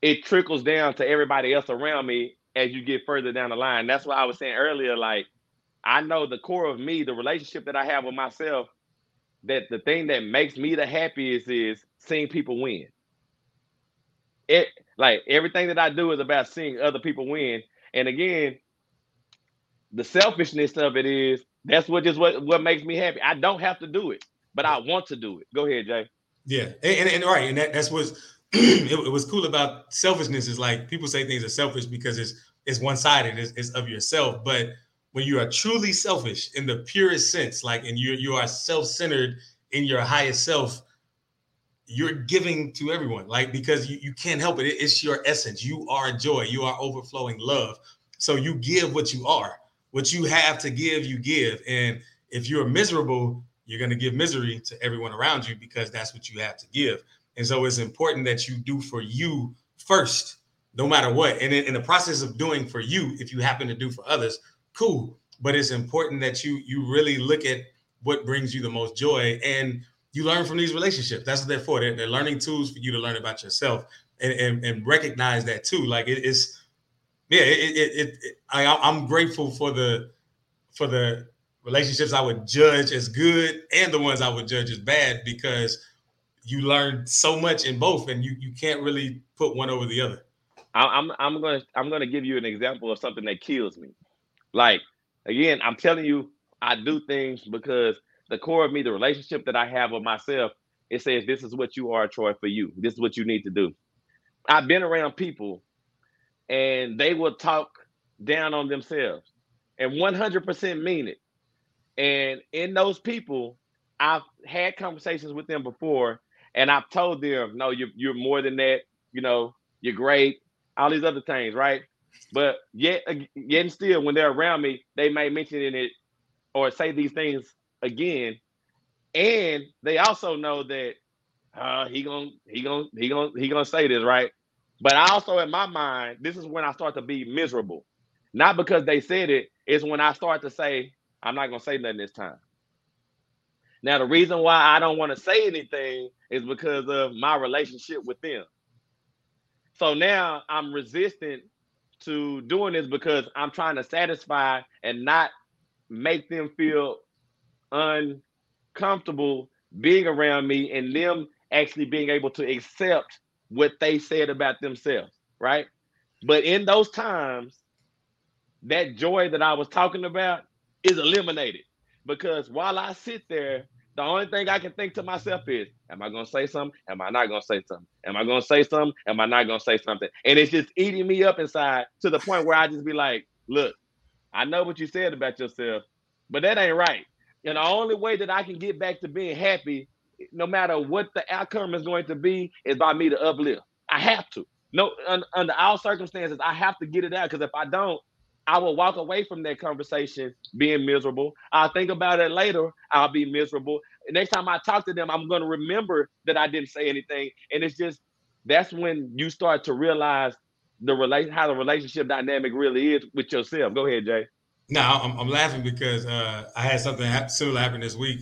it trickles down to everybody else around me as you get further down the line. That's why I was saying earlier, like I know the core of me, the relationship that I have with myself, that the thing that makes me the happiest is seeing people win. It like everything that I do is about seeing other people win. And again, the selfishness of it is that's what just what, what makes me happy. I don't have to do it, but I want to do it. Go ahead, Jay. Yeah, and, and, and right, and that, that's what's it, it, was cool about selfishness is like people say things are selfish because it's it's one sided, it's, it's of yourself. But when you are truly selfish in the purest sense, like and you you are self centered in your highest self, you're giving to everyone, like because you, you can't help it. it. It's your essence. You are joy. You are overflowing love. So you give what you are. What you have to give, you give. And if you're miserable, you're going to give misery to everyone around you because that's what you have to give. And so it's important that you do for you first, no matter what. And in, in the process of doing for you, if you happen to do for others, cool. But it's important that you you really look at what brings you the most joy and you learn from these relationships. That's what they're for. They're, they're learning tools for you to learn about yourself and, and, and recognize that too. Like it, it's, yeah, it, it, it, I, I'm grateful for the, for the relationships I would judge as good and the ones I would judge as bad because you learn so much in both and you, you can't really put one over the other. I'm, I'm to, I'm going to give you an example of something that kills me. Like, again, I'm telling you, I do things because the core of me, the relationship that I have with myself, it says, This is what you are, Troy, for you. This is what you need to do. I've been around people and they will talk down on themselves and 100% mean it. And in those people, I've had conversations with them before and I've told them, no, you're, you're more than that. You know, you're great, all these other things, right? But yet, yet and still, when they're around me, they may mention it or say these things again, and they also know that uh, he gonna he gonna he gonna he gonna say this right. But I also, in my mind, this is when I start to be miserable, not because they said it. It's when I start to say, I'm not gonna say nothing this time. Now, the reason why I don't want to say anything is because of my relationship with them. So now I'm resistant to doing this because I'm trying to satisfy and not make them feel uncomfortable being around me and them actually being able to accept what they said about themselves, right? But in those times, that joy that I was talking about is eliminated because while I sit there, the only thing I can think to myself is, am I going to say something? Am I not going to say something? Am I going to say something? Am I not going to say something? And it's just eating me up inside to the point where I just be like, look, I know what you said about yourself, but that ain't right. And the only way that I can get back to being happy, no matter what the outcome is going to be, is by me to uplift. I have to. No, under all circumstances, I have to get it out because if I don't, I will walk away from that conversation being miserable. I'll think about it later. I'll be miserable. Next time I talk to them, I'm going to remember that I didn't say anything. And it's just that's when you start to realize the relation how the relationship dynamic really is with yourself. Go ahead, Jay. No, I'm, I'm laughing because uh, I had something similar happen this week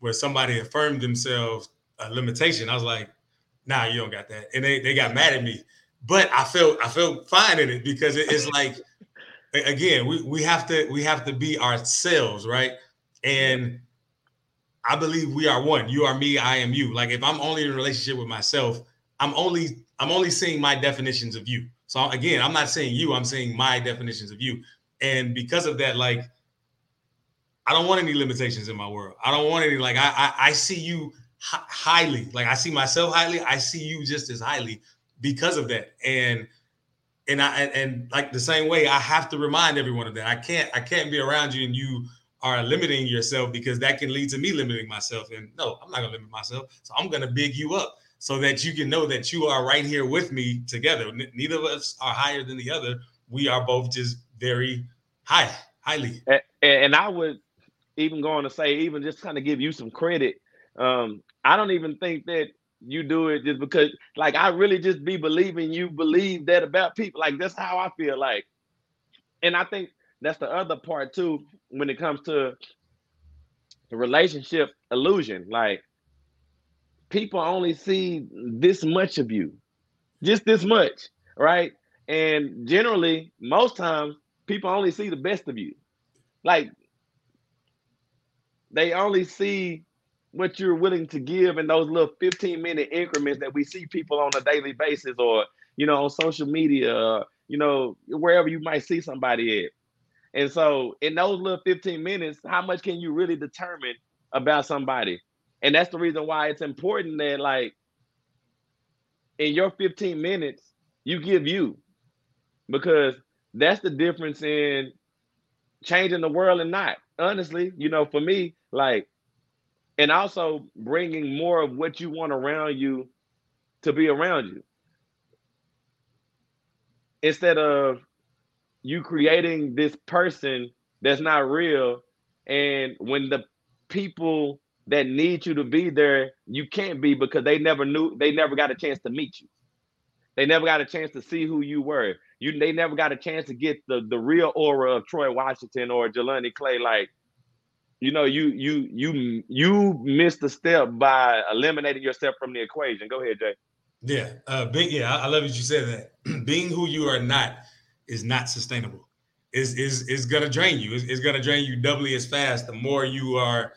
where somebody affirmed themselves a limitation. I was like, "Nah, you don't got that," and they, they got mad at me. But I felt I felt fine in it because it, it's like, again, we, we have to we have to be ourselves, right? And I believe we are one. You are me. I am you. Like if I'm only in a relationship with myself, I'm only I'm only seeing my definitions of you. So again, I'm not saying you. I'm saying my definitions of you. And because of that, like I don't want any limitations in my world. I don't want any like I I, I see you hi- highly. Like I see myself highly. I see you just as highly because of that. And and I and, and like the same way, I have to remind everyone of that. I can't I can't be around you and you are limiting yourself because that can lead to me limiting myself. And no, I'm not gonna limit myself. So I'm gonna big you up so that you can know that you are right here with me together. N- neither of us are higher than the other. We are both just very high, highly. And, and I would even go on to say, even just kind of give you some credit. Um, I don't even think that you do it just because, like, I really just be believing you believe that about people. Like, that's how I feel like. And I think that's the other part too when it comes to the relationship illusion. Like, people only see this much of you, just this much, right? And generally, most times, people only see the best of you. Like, they only see what you're willing to give in those little 15 minute increments that we see people on a daily basis or you know on social media uh, you know wherever you might see somebody at. And so in those little 15 minutes how much can you really determine about somebody? And that's the reason why it's important that like in your 15 minutes you give you. Because that's the difference in changing the world and not. Honestly you know for me like and also bringing more of what you want around you to be around you. Instead of you creating this person that's not real and when the people that need you to be there you can't be because they never knew they never got a chance to meet you. They never got a chance to see who you were. You they never got a chance to get the the real aura of Troy Washington or Jelani Clay. Like you know, you you you you missed a step by eliminating yourself from the equation. Go ahead, Jay. Yeah, uh, being, yeah, I, love that you said that. being who you are not is not sustainable. Is is is gonna drain you. It's, it's gonna drain you doubly as fast the more you are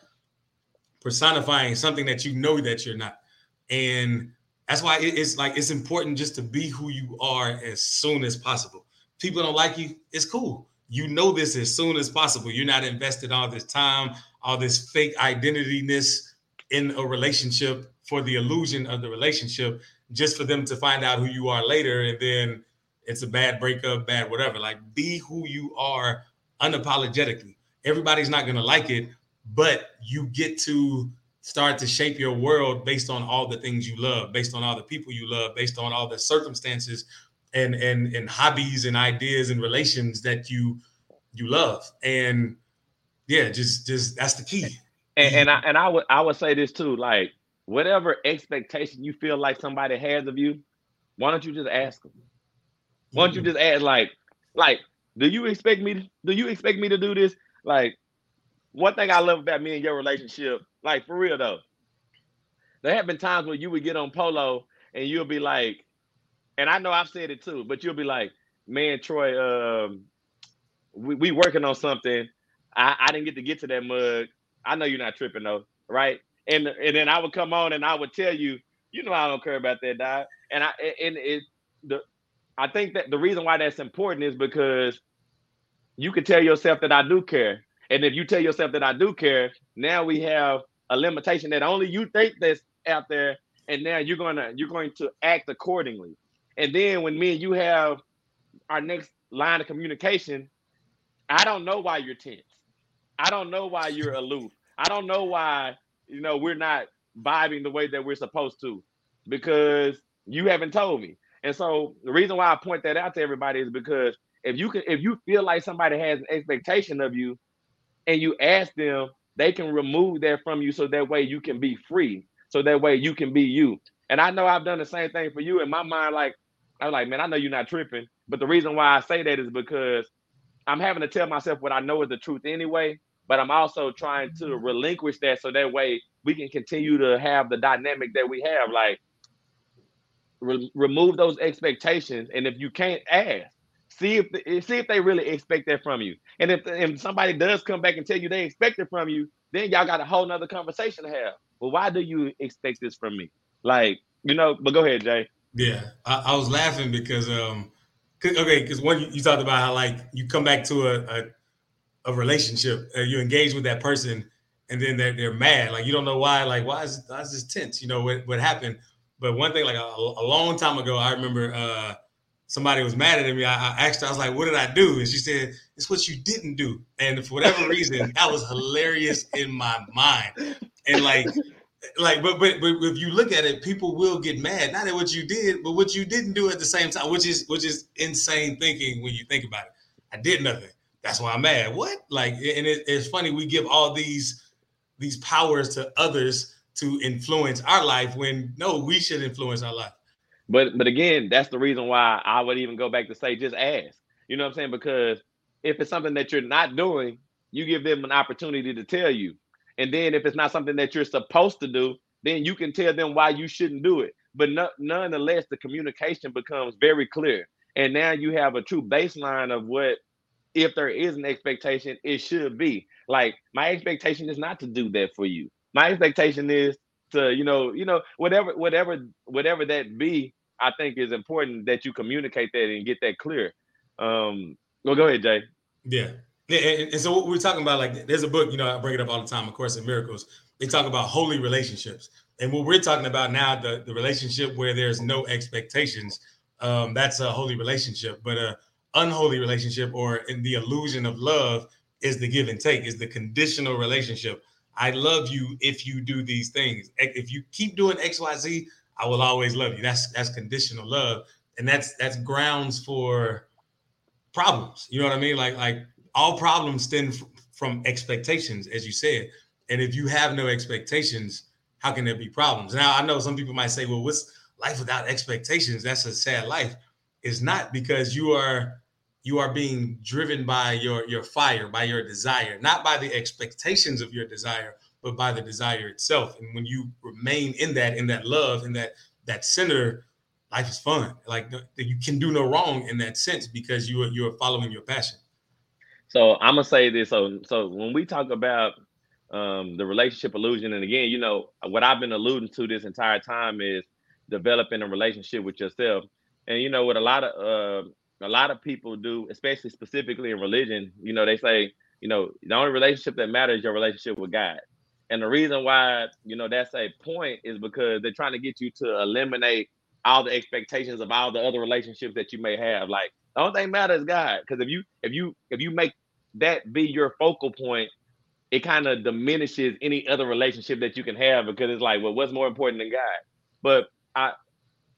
personifying something that you know that you're not. And that's why it- it's like it's important just to be who you are as soon as possible. People don't like you, it's cool. You know this as soon as possible. You're not invested all this time, all this fake identityness in a relationship for the illusion of the relationship, just for them to find out who you are later, and then it's a bad breakup, bad whatever. Like be who you are unapologetically. Everybody's not gonna like it, but you get to start to shape your world based on all the things you love, based on all the people you love, based on all the circumstances and and and hobbies and ideas and relations that you you love. And yeah, just just that's the key. And, and I and I would I would say this too, like whatever expectation you feel like somebody has of you, why don't you just ask them? Why don't you mm-hmm. just ask like like do you expect me to do you expect me to do this? Like one thing I love about me and your relationship, like for real though, there have been times where you would get on polo and you'll be like, and I know I've said it too, but you'll be like, man, Troy, um, we, we working on something. I, I didn't get to get to that mug. I know you're not tripping though, right? And and then I would come on and I would tell you, you know, I don't care about that, dog. And I and it the I think that the reason why that's important is because you can tell yourself that I do care. And if you tell yourself that I do care, now we have a limitation that only you think that's out there, and now you're gonna you're going to act accordingly. And then when me and you have our next line of communication, I don't know why you're tense. I don't know why you're aloof. I don't know why you know we're not vibing the way that we're supposed to because you haven't told me. And so the reason why I point that out to everybody is because if you can if you feel like somebody has an expectation of you and you ask them, they can remove that from you so that way you can be free. So that way you can be you. And I know I've done the same thing for you in my mind. Like, I'm like, man, I know you're not tripping. But the reason why I say that is because I'm having to tell myself what I know is the truth anyway. But I'm also trying to relinquish that so that way we can continue to have the dynamic that we have. Like, re- remove those expectations. And if you can't ask, see if the, see if they really expect that from you. And if if somebody does come back and tell you they expect it from you, then y'all got a whole nother conversation to have. Well, why do you expect this from me? Like, you know, but go ahead, Jay. Yeah, I, I was laughing because um, okay, because one you, you talked about how like you come back to a, a a relationship. Uh, you engage with that person, and then they're, they're mad. Like you don't know why. Like why is why is this tense? You know what what happened? But one thing, like a, a long time ago, I remember uh, somebody was mad at me. I, I, asked her, I was like, "What did I do?" And she said, "It's what you didn't do." And for whatever reason, that was hilarious in my mind. And like, like, but, but but if you look at it, people will get mad not at what you did, but what you didn't do at the same time, which is which is insane thinking when you think about it. I did nothing. That's why I'm mad. What? Like, and it, it's funny we give all these these powers to others to influence our life when no, we should influence our life. But but again, that's the reason why I would even go back to say just ask. You know what I'm saying? Because if it's something that you're not doing, you give them an opportunity to tell you. And then if it's not something that you're supposed to do, then you can tell them why you shouldn't do it. But no, nonetheless, the communication becomes very clear. And now you have a true baseline of what, if there is an expectation, it should be. Like my expectation is not to do that for you. My expectation is to, you know, you know, whatever, whatever, whatever that be, I think is important that you communicate that and get that clear. Um, well, go ahead, Jay. Yeah. Yeah, and, and, so what we're talking about, like, there's a book, you know, I bring it up all the time, of course, in Miracles. They talk about holy relationships, and what we're talking about now, the the relationship where there's no expectations, um, that's a holy relationship. But a unholy relationship, or in the illusion of love, is the give and take, is the conditional relationship. I love you if you do these things. If you keep doing X, Y, Z, I will always love you. That's that's conditional love, and that's that's grounds for problems. You know what I mean? Like like all problems stem from expectations, as you said. And if you have no expectations, how can there be problems? Now, I know some people might say, well, what's life without expectations? That's a sad life. It's not because you are you are being driven by your your fire, by your desire, not by the expectations of your desire, but by the desire itself. And when you remain in that, in that love, in that that center, life is fun. Like you can do no wrong in that sense because you are you are following your passion. So I'm gonna say this. So so when we talk about um, the relationship illusion, and again, you know what I've been alluding to this entire time is developing a relationship with yourself. And you know what a lot of uh, a lot of people do, especially specifically in religion, you know, they say, you know, the only relationship that matters is your relationship with God. And the reason why, you know, that's a point is because they're trying to get you to eliminate all the expectations of all the other relationships that you may have. Like the only thing matters is God. Because if you if you if you make that be your focal point, it kind of diminishes any other relationship that you can have because it's like, well, what's more important than God? But I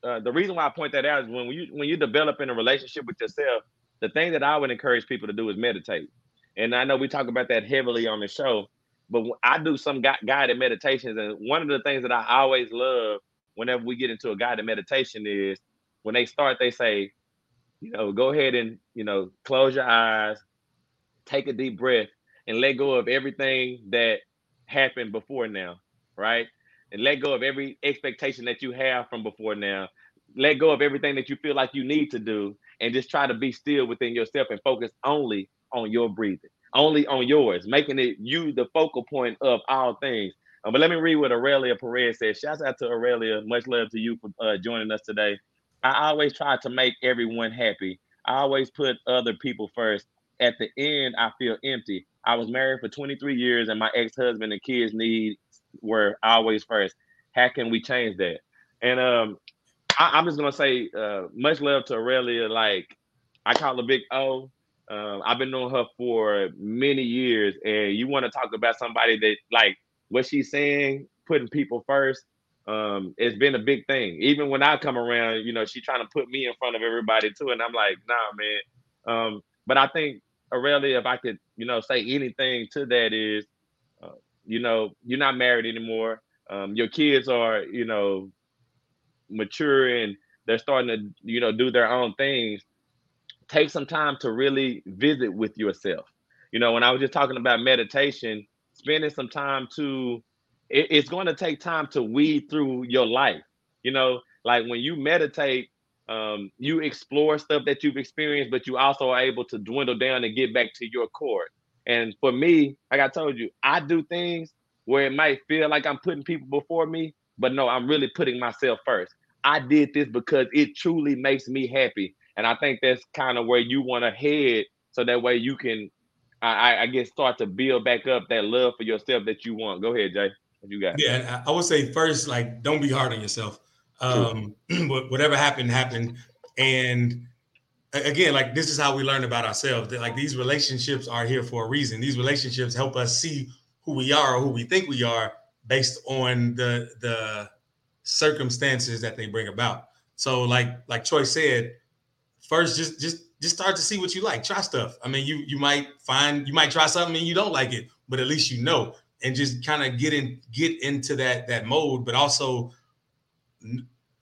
uh, the reason why I point that out is when you when you develop in a relationship with yourself, the thing that I would encourage people to do is meditate. And I know we talk about that heavily on the show, but I do some guided meditations, and one of the things that I always love whenever we get into a guided meditation is when they start, they say, you know, go ahead and, you know, close your eyes, take a deep breath, and let go of everything that happened before now, right? And let go of every expectation that you have from before now. Let go of everything that you feel like you need to do, and just try to be still within yourself and focus only on your breathing, only on yours, making it you the focal point of all things. Um, but let me read what Aurelia Perez says. Shouts out to Aurelia. Much love to you for uh, joining us today. I always try to make everyone happy. I always put other people first. At the end, I feel empty. I was married for 23 years, and my ex-husband and kids' needs were always first. How can we change that? And um, I, am just gonna say, uh, much love to Aurelia. Like I call her Big O. Um, I've been knowing her for many years, and you want to talk about somebody that like what she's saying, putting people first um, it's been a big thing. Even when I come around, you know, she trying to put me in front of everybody too, and I'm like, nah, man. Um, but I think Aurelia, if I could, you know, say anything to that is, uh, you know, you're not married anymore. Um, your kids are, you know, mature and they're starting to, you know, do their own things. Take some time to really visit with yourself. You know, when I was just talking about meditation, spending some time to it, it's going to take time to weed through your life. You know, like when you meditate, um, you explore stuff that you've experienced, but you also are able to dwindle down and get back to your core. And for me, like I told you, I do things where it might feel like I'm putting people before me, but no, I'm really putting myself first. I did this because it truly makes me happy. And I think that's kind of where you want to head so that way you can I, I guess start to build back up that love for yourself that you want. Go ahead, Jay. What you got? Yeah, I would say first, like, don't be hard on yourself. Um, whatever happened, happened. And again, like this is how we learn about ourselves. That like these relationships are here for a reason. These relationships help us see who we are or who we think we are based on the the circumstances that they bring about. So like like Troy said, first just just just start to see what you like. Try stuff. I mean, you you might find you might try something and you don't like it, but at least you know. And just kind of get in get into that that mode, but also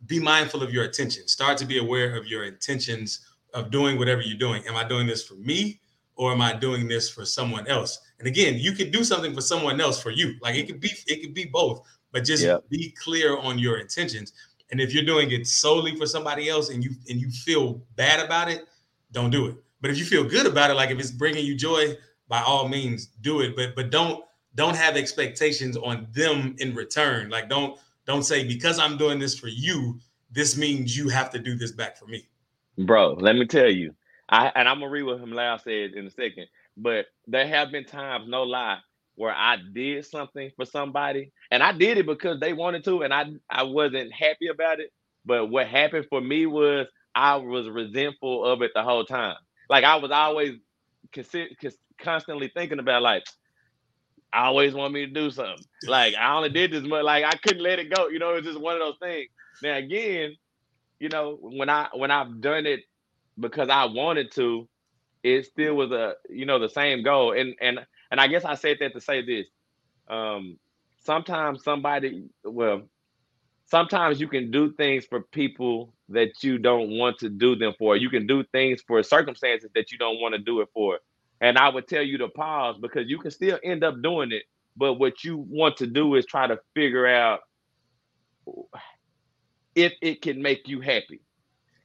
be mindful of your attention. Start to be aware of your intentions of doing whatever you're doing. Am I doing this for me or am I doing this for someone else? And again, you could do something for someone else for you. Like it could be it could be both, but just be clear on your intentions. And if you're doing it solely for somebody else and you and you feel bad about it, don't do it. But if you feel good about it, like if it's bringing you joy, by all means do it. But but don't don't have expectations on them in return. Like don't don't say because I'm doing this for you, this means you have to do this back for me. Bro, let me tell you. I and I'm gonna read what him loud said in a second. But there have been times, no lie, where I did something for somebody and I did it because they wanted to and I I wasn't happy about it. But what happened for me was I was resentful of it the whole time. Like I was always consi- constantly thinking about like I always want me to do something. Like I only did this much. Like I couldn't let it go. You know, it's just one of those things. Now again, you know, when I when I've done it because I wanted to, it still was a you know the same goal. And and and I guess I said that to say this. Um, sometimes somebody, well, sometimes you can do things for people that you don't want to do them for. You can do things for circumstances that you don't want to do it for. And I would tell you to pause because you can still end up doing it. But what you want to do is try to figure out if it can make you happy,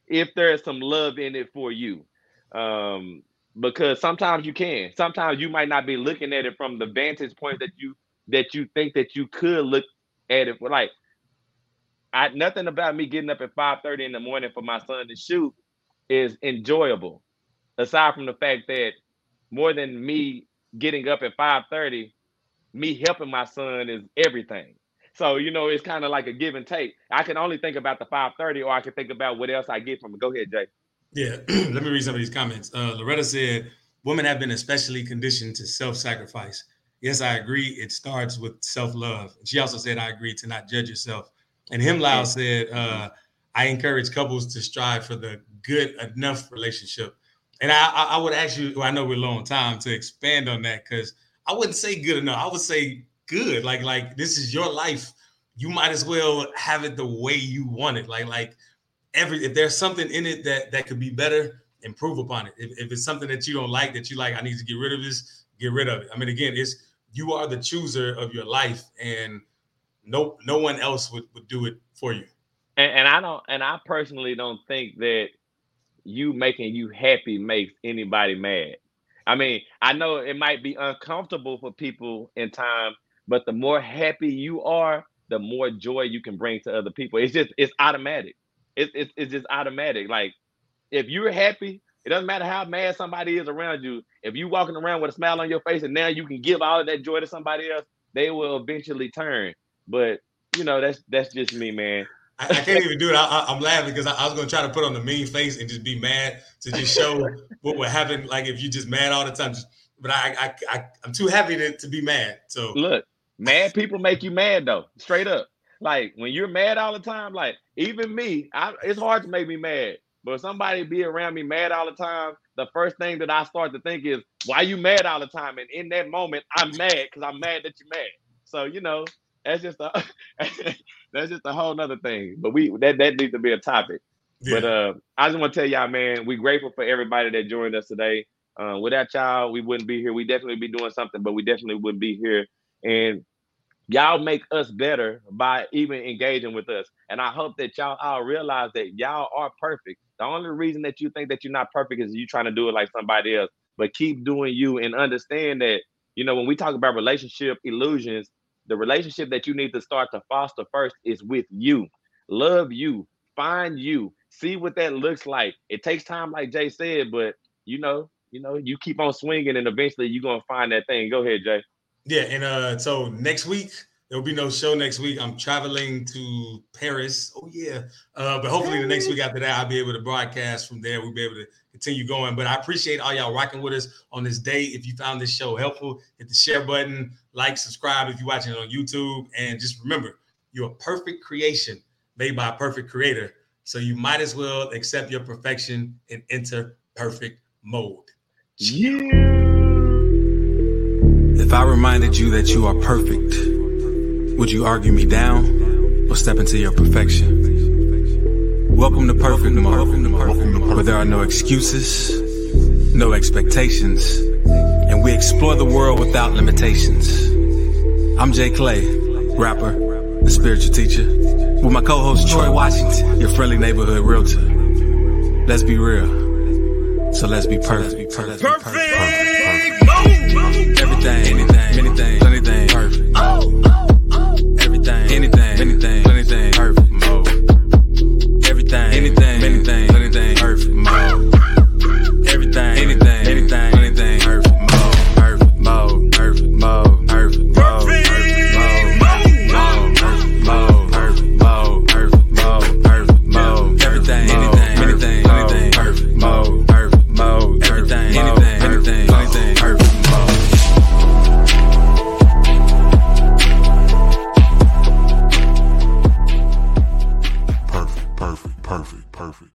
if there's some love in it for you. Um, because sometimes you can. Sometimes you might not be looking at it from the vantage point that you that you think that you could look at it. Like, I nothing about me getting up at five thirty in the morning for my son to shoot is enjoyable. Aside from the fact that more than me getting up at five thirty, me helping my son is everything. So you know, it's kind of like a give and take. I can only think about the five thirty, or I can think about what else I get from it. Go ahead, Jay. Yeah, let me read some of these comments. Uh, Loretta said, "Women have been especially conditioned to self-sacrifice. Yes, I agree. It starts with self-love." She also said, "I agree to not judge yourself." And Himlau said, uh, "I encourage couples to strive for the good enough relationship." And I, I would ask you, well, I know we're on time to expand on that because I wouldn't say good enough. I would say good. Like, like this is your life. You might as well have it the way you want it. Like, like every if there's something in it that that could be better, improve upon it. If, if it's something that you don't like, that you like, I need to get rid of this, get rid of it. I mean, again, it's you are the chooser of your life, and no no one else would, would do it for you. And, and I don't and I personally don't think that you making you happy makes anybody mad. I mean, I know it might be uncomfortable for people in time, but the more happy you are, the more joy you can bring to other people. It's just it's automatic. It's it's, it's just automatic. Like if you're happy, it doesn't matter how mad somebody is around you. If you walking around with a smile on your face and now you can give all of that joy to somebody else, they will eventually turn. But you know, that's that's just me, man. I, I can't even do it. I, am laughing because I, I, was gonna try to put on the mean face and just be mad to just show what would happen. Like if you just mad all the time. Just, but I, I, I I'm too happy to, to be mad. So look, mad people make you mad though, straight up. Like when you're mad all the time, like even me, I, it's hard to make me mad. But somebody be around me mad all the time, the first thing that I start to think is, why you mad all the time? And in that moment, I'm mad because I'm mad that you're mad. So you know, that's just a that's just a whole nother thing. But we that that needs to be a topic. Yeah. But uh, I just want to tell y'all, man, we grateful for everybody that joined us today. Uh, without y'all, we wouldn't be here. We definitely be doing something, but we definitely wouldn't be here. And y'all make us better by even engaging with us. And I hope that y'all all realize that y'all are perfect. The only reason that you think that you're not perfect is you trying to do it like somebody else. But keep doing you and understand that, you know, when we talk about relationship illusions, the relationship that you need to start to foster first is with you. Love you, find you, see what that looks like. It takes time, like Jay said, but you know, you know, you keep on swinging, and eventually you're gonna find that thing. Go ahead, Jay. Yeah, and uh, so next week there'll be no show next week. I'm traveling to Paris. Oh yeah, uh, but hopefully the next week after that I'll be able to broadcast from there. We'll be able to continue going. But I appreciate all y'all rocking with us on this day. If you found this show helpful, hit the share button, like, subscribe if you're watching it on YouTube, and just remember, you're a perfect creation made by a perfect creator. So you might as well accept your perfection and enter perfect mode. Yeah. If I reminded you that you are perfect, would you argue me down or step into your perfection? Welcome to Perfect Mode, where there are no excuses, no expectations, and we explore the world without limitations. I'm Jay Clay, rapper, the spiritual teacher, with my co-host Troy Washington, your friendly neighborhood realtor. Let's be real. So let's be perfect. Perfect. Everything, anything, anything.